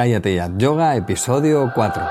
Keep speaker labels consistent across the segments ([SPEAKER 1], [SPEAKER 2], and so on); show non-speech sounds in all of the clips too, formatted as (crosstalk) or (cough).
[SPEAKER 1] Cállate Yoga, episodio 4.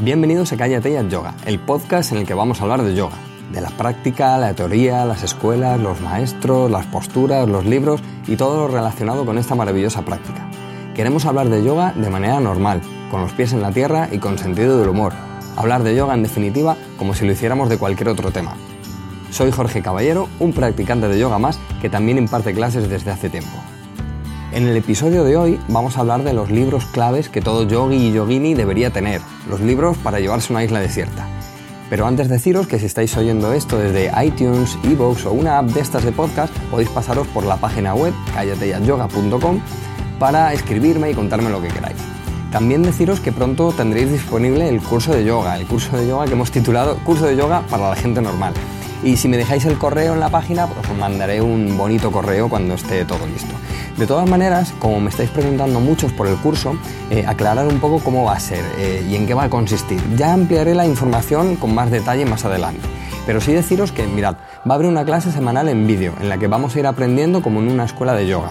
[SPEAKER 1] Bienvenidos a Cállate Yoga, el podcast en el que vamos a hablar de yoga, de la práctica, la teoría, las escuelas, los maestros, las posturas, los libros y todo lo relacionado con esta maravillosa práctica. Queremos hablar de yoga de manera normal, con los pies en la tierra y con sentido del humor. Hablar de yoga en definitiva como si lo hiciéramos de cualquier otro tema. Soy Jorge Caballero, un practicante de yoga más que también imparte clases desde hace tiempo. En el episodio de hoy vamos a hablar de los libros claves que todo yogi y yogini debería tener, los libros para llevarse una isla desierta. Pero antes deciros que si estáis oyendo esto desde iTunes, Evox o una app de estas de podcast, podéis pasaros por la página web callateyayoga.com para escribirme y contarme lo que queráis. También deciros que pronto tendréis disponible el curso de yoga, el curso de yoga que hemos titulado Curso de Yoga para la gente normal. Y si me dejáis el correo en la página, pues os mandaré un bonito correo cuando esté todo listo. De todas maneras, como me estáis preguntando muchos por el curso, eh, aclarar un poco cómo va a ser eh, y en qué va a consistir. Ya ampliaré la información con más detalle más adelante. Pero sí deciros que, mirad, va a haber una clase semanal en vídeo en la que vamos a ir aprendiendo como en una escuela de yoga.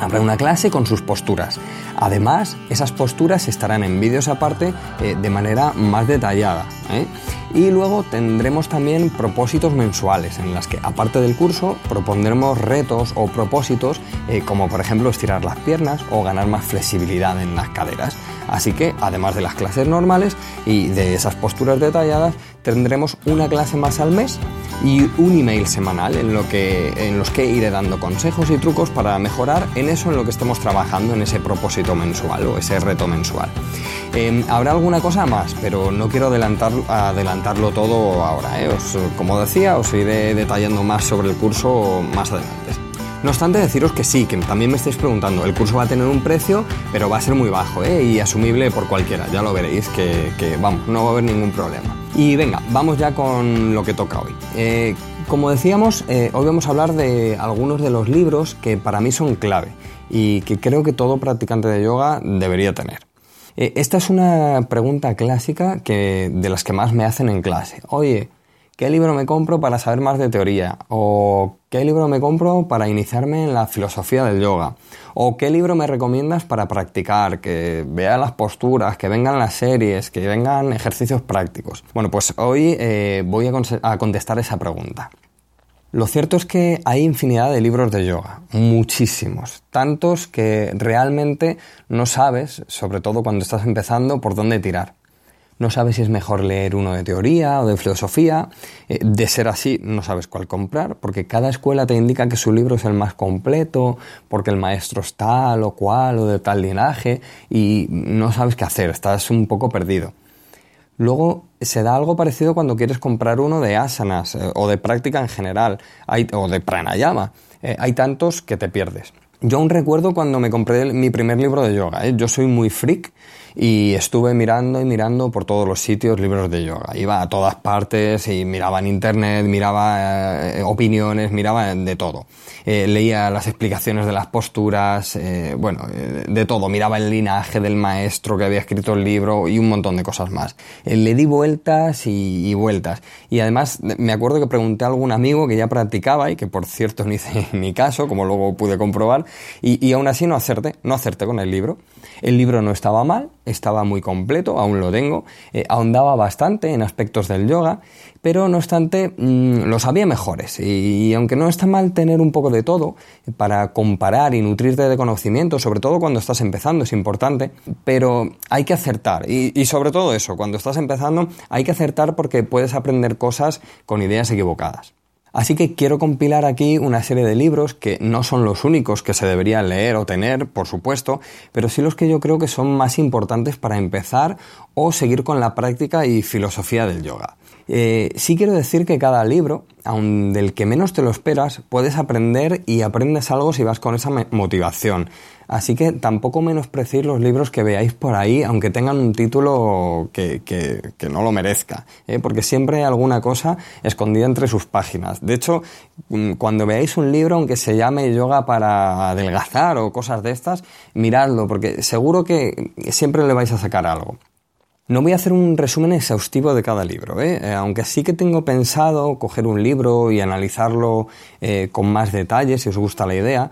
[SPEAKER 1] Habrá una clase con sus posturas. Además, esas posturas estarán en vídeos aparte eh, de manera más detallada. ¿eh? Y luego tendremos también propósitos mensuales en las que, aparte del curso, propondremos retos o propósitos eh, como por ejemplo estirar las piernas o ganar más flexibilidad en las caderas. Así que, además de las clases normales y de esas posturas detalladas, tendremos una clase más al mes y un email semanal en, lo que, en los que iré dando consejos y trucos para mejorar en eso en lo que estemos trabajando, en ese propósito mensual o ese reto mensual. Em, habrá alguna cosa más, pero no quiero adelantar, adelantarlo todo ahora. ¿eh? como decía, os iré detallando más sobre el curso más adelante. No obstante, deciros que sí, que también me estáis preguntando, el curso va a tener un precio, pero va a ser muy bajo ¿eh? y asumible por cualquiera, ya lo veréis, que, que, vamos, no va a haber ningún problema. Y venga, vamos ya con lo que toca hoy. Eh, como decíamos, eh, hoy vamos a hablar de algunos de los libros que para mí son clave y que creo que todo practicante de yoga debería tener. Eh, esta es una pregunta clásica que, de las que más me hacen en clase. Oye, ¿qué libro me compro para saber más de teoría? ¿O qué libro me compro para iniciarme en la filosofía del yoga? ¿O qué libro me recomiendas para practicar? Que vea las posturas, que vengan las series, que vengan ejercicios prácticos. Bueno, pues hoy eh, voy a, a contestar esa pregunta. Lo cierto es que hay infinidad de libros de yoga, muchísimos, tantos que realmente no sabes, sobre todo cuando estás empezando, por dónde tirar. No sabes si es mejor leer uno de teoría o de filosofía. Eh, de ser así, no sabes cuál comprar, porque cada escuela te indica que su libro es el más completo, porque el maestro es tal o cual o de tal linaje, y no sabes qué hacer, estás un poco perdido. Luego se da algo parecido cuando quieres comprar uno de asanas eh, o de práctica en general o de pranayama. Eh, hay tantos que te pierdes. Yo aún recuerdo cuando me compré mi primer libro de yoga. Yo soy muy freak y estuve mirando y mirando por todos los sitios libros de yoga. Iba a todas partes y miraba en internet, miraba eh, opiniones, miraba de todo. Eh, leía las explicaciones de las posturas, eh, bueno, de todo. Miraba el linaje del maestro que había escrito el libro y un montón de cosas más. le di vueltas y, vueltas. Y además me acuerdo que pregunté a algún amigo que ya practicaba y que por cierto (laughs) no hice ni caso, como luego pude comprobar, y, y aún así no acerté, no acerté con el libro. El libro no estaba mal, estaba muy completo, aún lo tengo, eh, ahondaba bastante en aspectos del yoga, pero no obstante mm, los había mejores. Y, aunque no está mal tener un poco de todo para comparar y nutrirte de conocimiento, sobre todo cuando estás empezando, es importante, pero hay que acertar. Y, y sobre todo eso, cuando estás empezando, hay que acertar porque puedes aprender cosas con ideas equivocadas. Así que quiero compilar aquí una serie de libros que no son los únicos que se deberían leer o tener, por supuesto, pero sí los que yo creo que son más importantes para empezar o seguir con la práctica y filosofía del yoga. Eh, sí quiero decir que cada libro, aun del que menos te lo esperas, puedes aprender y aprendes algo si vas con esa motivación. Así que tampoco menospreciéis los libros que veáis por ahí, aunque tengan un título que, no lo merezca, ¿eh? porque siempre hay alguna cosa escondida entre sus páginas. De hecho, mm, cuando veáis un libro, aunque se llame Yoga para adelgazar o cosas de estas, miradlo, porque seguro que siempre le vais a sacar algo. No voy a hacer un resumen exhaustivo de cada libro, ¿eh? Eh, aunque sí que tengo pensado coger un libro y analizarlo con más detalle, si os gusta la idea.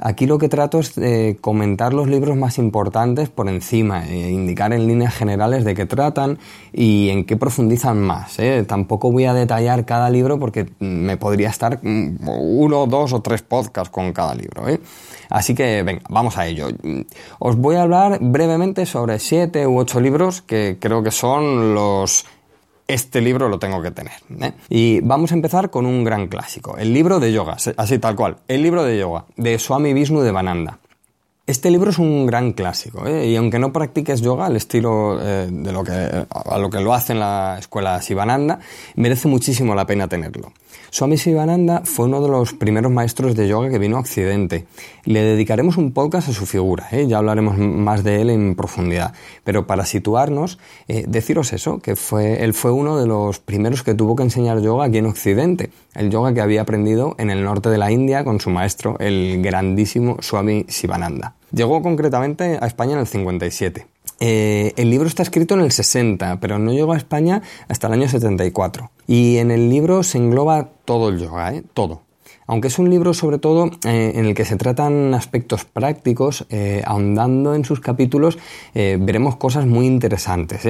[SPEAKER 1] Aquí lo que trato es de comentar los libros más importantes por encima, e indicar en líneas generales de qué tratan y en qué profundizan más. ¿eh? Tampoco voy a detallar cada libro porque me podría estar mm, uno, dos o tres podcasts con cada libro. ¿eh? Así que venga, vamos a ello. Os voy a hablar brevemente sobre siete u ocho libros que creo que son los este libro lo tengo que tener. ¿eh? Y vamos a empezar con un gran clásico, el libro de yoga, así tal cual, el libro de yoga, de Swami Vishnu de Bananda. Este libro es un gran clásico, ¿eh? y aunque no practiques yoga al estilo eh, de lo que, a lo que lo hace en la escuela Sivananda, merece muchísimo la pena tenerlo. Swami Sivananda fue uno de los primeros maestros de yoga que vino a Occidente. Le dedicaremos un podcast a su figura, ¿eh? ya hablaremos más de él en profundidad. Pero para situarnos, eh, deciros eso, que fue, él fue uno de los primeros que tuvo que enseñar yoga aquí en Occidente, el yoga que había aprendido en el norte de la India con su maestro, el grandísimo Swami Sivananda. Llegó concretamente a España en el 57. Eh, el libro está escrito en el 60, pero no llegó a España hasta el año 74. Y en el libro se engloba todo el yoga, ¿eh? todo. Aunque es un libro sobre todo eh, en el que se tratan aspectos prácticos, ahondando en sus capítulos veremos cosas muy interesantes,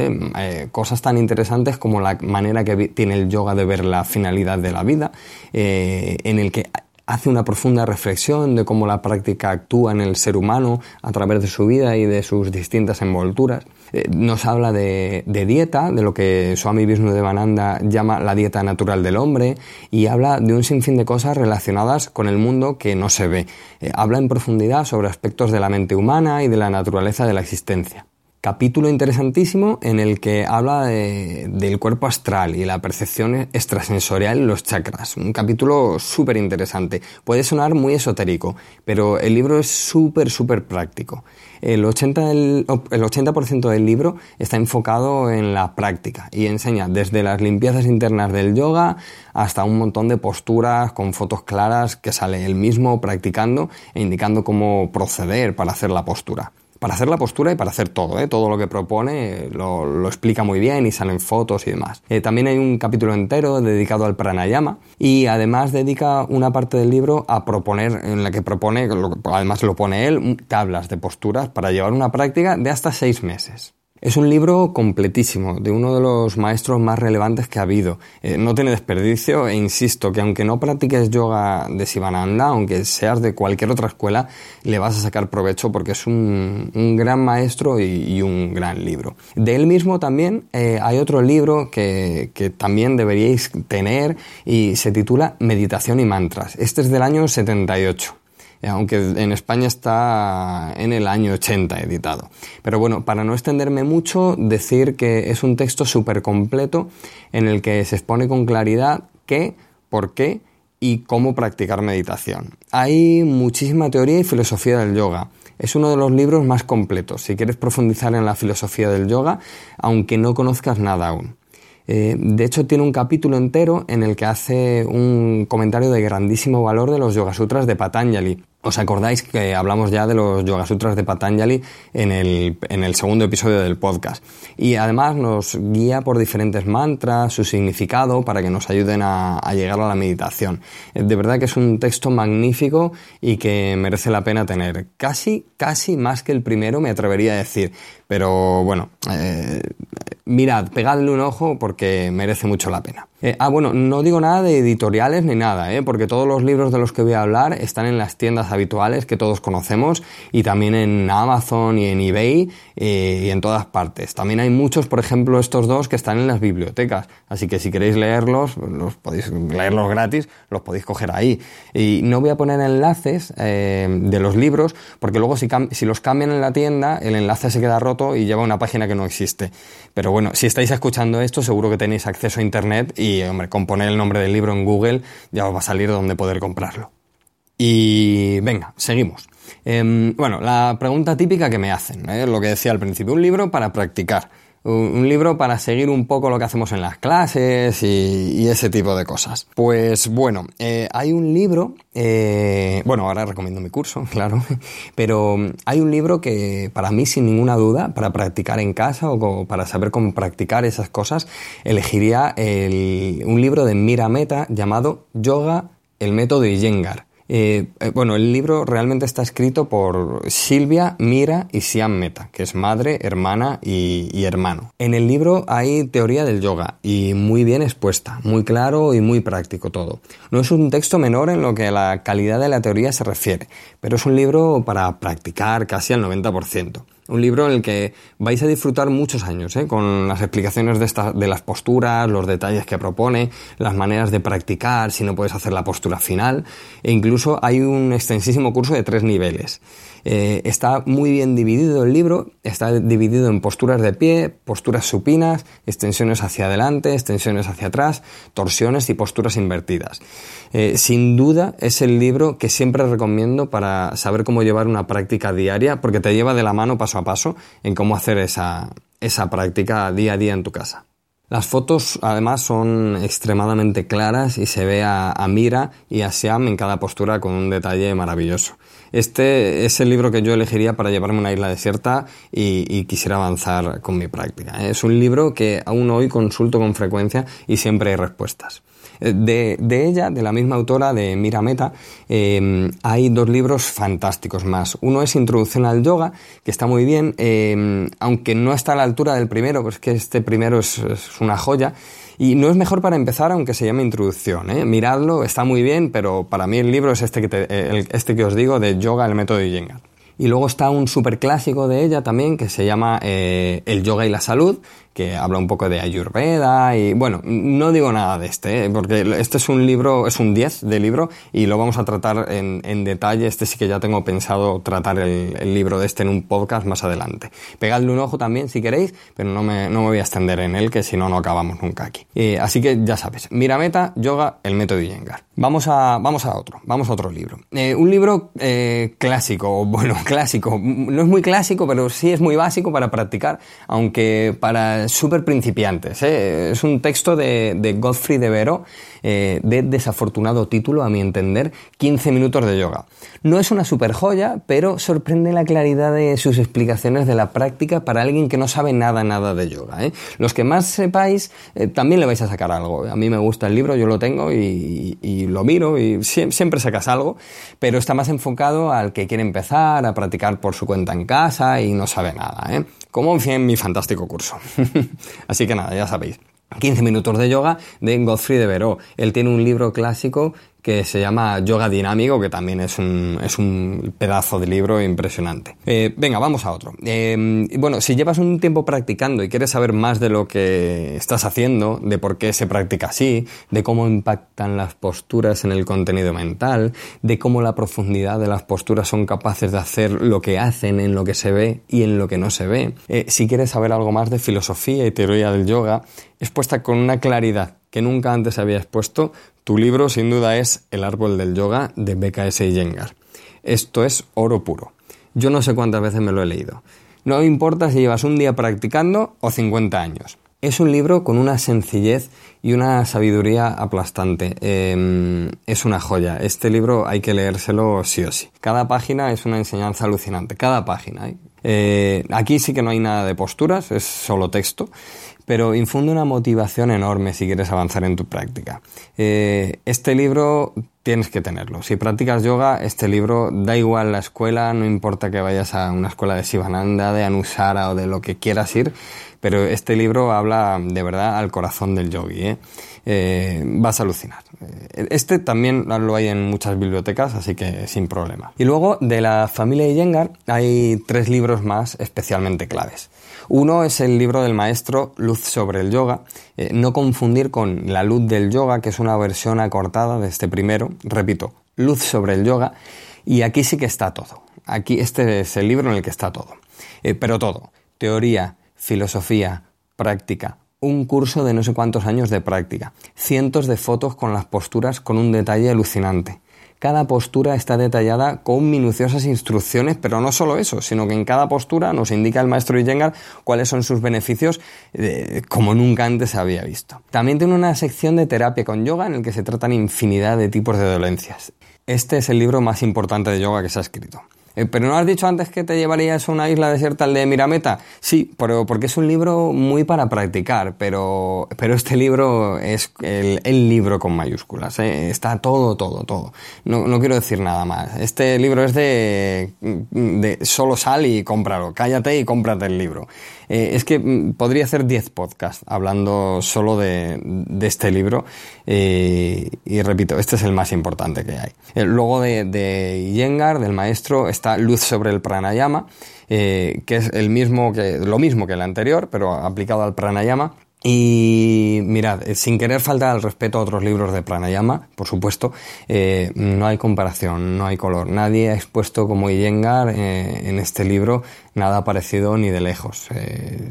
[SPEAKER 1] cosas tan interesantes como la manera que tiene el yoga de ver la finalidad de la vida, en el que hace una profunda reflexión de cómo la práctica actúa en el ser humano a través de su vida y de sus distintas envolturas. Eh, nos habla de, dieta, de lo que Swami Vishnu Devananda llama la dieta natural del hombre, y habla de un sinfín de cosas relacionadas con el mundo que no se ve. Eh, habla en profundidad sobre aspectos de la mente humana y de la naturaleza de la existencia capítulo interesantísimo en el que habla del cuerpo astral y la percepción extrasensorial en los chakras. Un capítulo súper interesante. Puede sonar muy esotérico, pero el libro es súper, súper práctico. El 80%, del, el 80 del libro está enfocado en la práctica y enseña desde las limpiezas internas del yoga hasta un montón de posturas con fotos claras que sale él mismo practicando e indicando cómo proceder para hacer la postura para hacer la postura y para hacer todo, ¿eh? todo lo que propone lo, explica muy bien y salen fotos y demás. Eh, también hay un capítulo entero dedicado al pranayama y además dedica una parte del libro a proponer, en la que propone, además lo pone él, tablas de posturas para llevar una práctica de hasta seis meses. Es un libro completísimo, de uno de los maestros más relevantes que ha habido. Eh, no tiene desperdicio e insisto que aunque no practiques yoga de Sivananda, aunque seas de cualquier otra escuela, le vas a sacar provecho porque es un, gran maestro y, un gran libro. De él mismo también eh, hay otro libro que, que también deberíais tener y se titula Meditación y Mantras. Este es del año 78. Eh, aunque en España está en el año 80 editado. Pero bueno, para no extenderme mucho, decir que es un texto súper completo en el que se expone con claridad qué, por qué y cómo practicar meditación. Hay muchísima teoría y filosofía del yoga. Es uno de los libros más completos si quieres profundizar en la filosofía del yoga, aunque no conozcas nada aún. Eh, de hecho, tiene un capítulo entero en el que hace un comentario de grandísimo valor de los Yoga Sutras de Patanjali. ¿Os acordáis que hablamos ya de los Yoga Sutras de Patanjali en el, en el, segundo episodio del podcast? Y además nos guía por diferentes mantras, su significado, para que nos ayuden a, llegar a la meditación. Eh, de verdad que es un texto magnífico y que merece la pena tener. Casi, casi más que el primero, me atrevería a decir. Pero bueno, eh, mirad, pegadle un ojo porque merece mucho la pena. Eh, ah, bueno, no digo nada de editoriales ni nada, ¿eh? porque todos los libros de los que voy a hablar están en las tiendas habituales que todos conocemos y también en Amazon y en eBay eh, y en todas partes. También hay muchos, por ejemplo, estos dos que están en las bibliotecas, así que si queréis leerlos, los podéis leerlos gratis, los podéis coger ahí. Y no voy a poner enlaces eh, de los libros, porque luego si, si los cambian en la tienda, el enlace se queda roto y lleva una página que no existe. Pero bueno, si estáis escuchando esto, seguro que tenéis acceso a internet y, hombre, con poner el nombre del libro en Google ya os va a salir donde poder comprarlo. Y venga, seguimos. Em, bueno, la pregunta típica que me hacen, ¿eh? lo que decía al principio, un libro para practicar un libro para seguir un poco lo que hacemos en las clases y, ese tipo de cosas. Pues bueno, eh, hay un libro, eh, bueno, ahora recomiendo mi curso, (laughs) claro, pero hay un libro que para mí sin ninguna duda, para practicar en casa o para saber cómo practicar esas cosas, elegiría un libro de Mira Meta llamado Yoga, el método Iyengar. Eh, eh, bueno, el libro realmente está escrito por Silvia, Mira y Siam Meta, que es madre, hermana y, y, hermano. En el libro hay teoría del yoga y muy bien expuesta, muy claro y muy práctico todo. No es un texto menor en lo que a la calidad de la teoría se refiere, pero es un libro para practicar casi al 90%. Un libro en el que vais a disfrutar muchos años, ¿eh? con las explicaciones de, de las posturas, los detalles que propone, las maneras de practicar, si no puedes hacer la postura final, e incluso hay un extensísimo curso de tres niveles. Eh, está muy bien dividido el libro, está dividido en posturas de pie, posturas supinas, extensiones hacia adelante, extensiones hacia atrás, torsiones y posturas invertidas. Eh, sin duda es el libro que siempre recomiendo para saber cómo llevar una práctica diaria, porque te lleva de la mano paso a paso en cómo hacer esa, esa práctica día a día en tu casa. Las fotos además son extremadamente claras y se ve a, Mira y a Siam en cada postura con un detalle maravilloso. Este es el libro que yo elegiría para llevarme a una isla desierta y, quisiera avanzar con mi práctica. Es un libro que aún hoy consulto con frecuencia y siempre hay respuestas. Eh, de, ella, de la misma autora, de Mira Meta, eh, hay dos libros fantásticos más. Uno es Introducción al Yoga, que está muy bien, eh, aunque no está a la altura del primero, pues que este primero es, una joya. Y no es mejor para empezar, aunque se llame introducción. ¿eh? Miradlo, está muy bien, pero para mí el libro es este que, este que os digo, de Yoga, el método Iyengar. Y luego está un superclásico de ella también que se llama El Yoga y la Salud, que habla un poco de Ayurveda y bueno, no digo nada de este, ¿eh? porque este es un libro, es un 10 de libro y lo vamos a tratar en, detalle. Este sí que ya tengo pensado tratar el, libro de este en un podcast más adelante. Pegadle un ojo también si queréis, pero no me, no me voy a extender en él, que si no, no acabamos nunca aquí. Eh, así que ya sabes, mira meta, yoga, el método Iyengar. Vamos a, vamos a otro, vamos a otro libro. Eh, un libro clásico, (laughs) bueno, clásico, no es muy clásico, pero sí es muy básico para practicar, aunque para súper principiantes. ¿eh? Es un texto de, de Godfrey de Vero, eh, de desafortunado título, a mi entender, 15 minutos de yoga. No es una super joya, pero sorprende la claridad de sus explicaciones de la práctica para alguien que no sabe nada, nada de yoga. ¿eh? Los que más sepáis, también le vais a sacar algo. A mí me gusta el libro, yo lo tengo y, y lo miro y siempre sacas algo, pero está más enfocado al que quiere empezar a practicar por su cuenta en casa y no sabe nada. ¿eh? Como en mi fantástico curso. (laughs) Así que nada, ya sabéis. 15 minutos de yoga de Godfrey de Veró. Él tiene un libro clásico que se llama Yoga Dinámico, que también es un, es un pedazo de libro impresionante. Eh, venga, vamos a otro. Eh, bueno, si llevas un tiempo practicando y quieres saber más de lo que estás haciendo, de por qué se practica así, de cómo impactan las posturas en el contenido mental, de cómo la profundidad de las posturas son capaces de hacer lo que hacen en lo que se ve y en lo que no se ve, eh, si quieres saber algo más de filosofía y teoría del yoga, expuesta con una claridad que nunca antes había expuesto, tu libro sin duda es El árbol del yoga de BKS Iyengar. Esto es oro puro. Yo no sé cuántas veces me lo he leído. No importa si llevas un día practicando o 50 años. Es un libro con una sencillez y una sabiduría aplastante. Em, es una joya. Este libro hay que leérselo sí o sí. Cada página es una enseñanza alucinante. Cada página. ¿eh? Eh, aquí sí que no hay nada de posturas, es solo texto pero infunde una motivación enorme si quieres avanzar en tu práctica. Eh, este libro tienes que tenerlo. Si practicas yoga, este libro da igual la escuela, no importa que vayas a una escuela de Sivananda, de Anusara o de lo que quieras ir, pero este libro habla de verdad al corazón del yogi. ¿eh? Eh, vas a alucinar. Este también lo hay en muchas bibliotecas, así que sin problema. Y luego de la familia Iyengar hay tres libros más especialmente claves. Uno es el libro del maestro Luz sobre el yoga, eh, no confundir con La luz del yoga, que es una versión acortada de este primero, repito, Luz sobre el yoga, y aquí sí que está todo. Aquí este es el libro en el que está todo. Eh, pero todo, teoría, filosofía, práctica, un curso de no sé cuántos años de práctica, cientos de fotos con las posturas con un detalle alucinante. Cada postura está detallada con minuciosas instrucciones, pero no solo eso, sino que en cada postura nos indica el maestro Iyengar cuáles son sus beneficios eh, como nunca antes había visto. También tiene una sección de terapia con yoga en el que se tratan infinidad de tipos de dolencias. Este es el libro más importante de yoga que se ha escrito. Eh, pero ¿no has dicho antes que te llevarías a una isla desierta al de Mirameta? Sí, pero porque es un libro muy para practicar, pero, pero este libro es el, libro con mayúsculas. ¿eh? Está todo, todo, todo. No, no, quiero decir nada más. Este libro es de, de solo sal y cómpralo. Cállate y cómprate el libro. Eh, es que mm, podría hacer 10 podcasts hablando solo de, este libro. Eh, y repito, este es el más importante que hay. luego de, de Yengar, del maestro, está Luz sobre el pranayama, eh, que es el mismo que, lo mismo que el anterior, pero aplicado al pranayama. Y mirad, eh, sin querer faltar al respeto a otros libros de pranayama, por supuesto, eh, no hay comparación, no hay color. Nadie ha expuesto como Iyengar eh, en este libro nada parecido ni de lejos.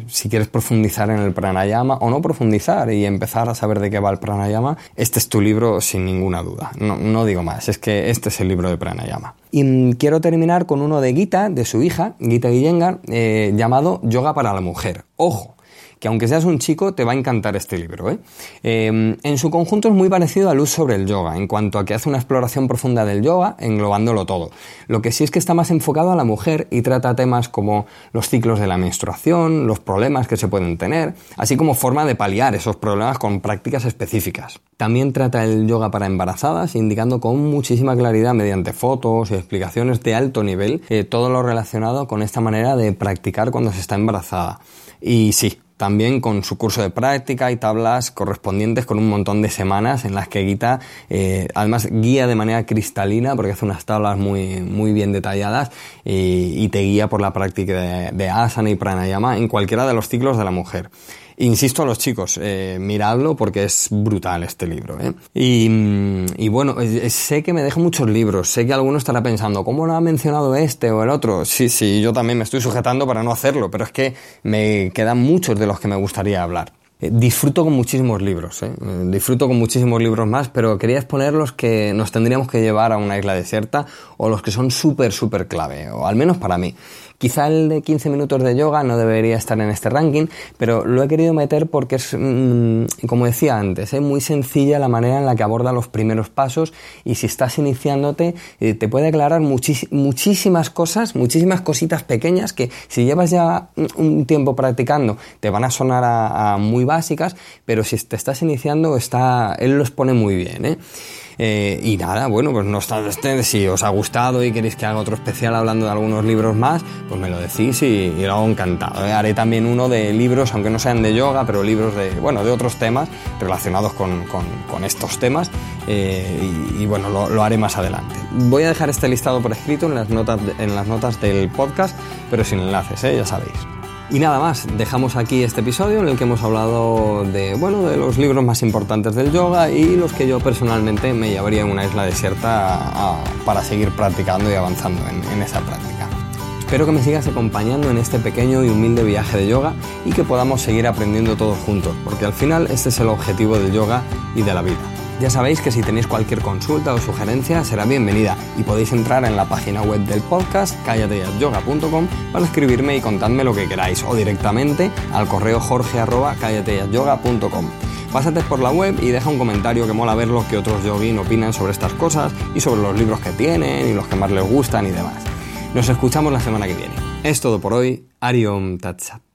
[SPEAKER 1] si quieres profundizar en el pranayama o no profundizar y empezar a saber de qué va el pranayama, este es tu libro sin ninguna duda. No, no digo más, es que este es el libro de pranayama. Y mm, quiero terminar con uno de Gita, de su hija, Gita Iyengar, llamado Yoga para la mujer. Ojo que aunque seas un chico te va a encantar este libro. ¿eh? Em, en su conjunto es muy parecido a Luz sobre el yoga, en cuanto a que hace una exploración profunda del yoga, englobándolo todo. Lo que sí es que está más enfocado a la mujer y trata temas como los ciclos de la menstruación, los problemas que se pueden tener, así como forma de paliar esos problemas con prácticas específicas. También trata el yoga para embarazadas, indicando con muchísima claridad mediante fotos y explicaciones de alto nivel eh, todo lo relacionado con esta manera de practicar cuando se está embarazada. Y sí, también con su curso de práctica y tablas correspondientes con un montón de semanas en las que Guita eh, además guía de manera cristalina porque hace unas tablas muy, muy bien detalladas y, te guía por la práctica de asana y pranayama en cualquiera de los ciclos de la mujer. Insisto a los chicos, eh, miradlo porque es brutal este libro. ¿eh? Y, mm, y, bueno, sé que me dejo muchos libros, sé que alguno estará pensando, ¿cómo lo ha mencionado este o el otro? Sí, sí, yo también me estoy sujetando para no hacerlo, pero es que me quedan muchos de los que me gustaría hablar. Eh, disfruto con muchísimos libros, ¿eh? ¿eh? disfruto con muchísimos libros más, pero quería exponer los que nos tendríamos que llevar a una isla desierta o los que son súper, súper clave, o al menos para mí. Quizá el de 15 minutos de yoga no debería estar en este ranking, pero lo he querido meter porque es, mm, como decía antes, es muy sencilla la manera en la que aborda los primeros pasos y si estás iniciándote eh, te puede aclarar muchísimas cosas, muchísimas cositas pequeñas que si llevas ya un tiempo practicando te van a sonar a, muy básicas, pero si te estás iniciando está, él los pone muy bien. ¿eh? Eh, y nada, bueno, pues no obstante, si os ha gustado y queréis que haga otro especial hablando de algunos libros más, pues me lo decís y, lo hago encantado. ¿eh? Haré también uno de libros, aunque no sean de yoga, pero libros de, bueno, de otros temas relacionados con, estos temas. Y, bueno, lo, haré más adelante. Voy a dejar este listado por escrito en las notas, en las notas del podcast, pero sin enlaces, ya sabéis. Y nada más, dejamos aquí este episodio en el que hemos hablado de, bueno, de los libros más importantes del yoga y los que yo personalmente me llevaría en una isla desierta para seguir practicando y avanzando en, en esa práctica. Espero que me sigas acompañando en este pequeño y humilde viaje de yoga y que podamos seguir aprendiendo todos juntos, porque al final este es el objetivo del yoga y de la vida. Ya sabéis que si tenéis cualquier consulta o sugerencia será bienvenida y podéis entrar en la página web del podcast callateyayoga.com para escribirme y contadme lo que queráis o directamente al correo jorge Pásate por la web y deja un comentario que mola ver lo que otros yogin opinan sobre estas cosas y sobre los libros que tienen y los que más les gustan y demás. Nos escuchamos la semana que viene. Es todo por hoy. Ariom Tatsat.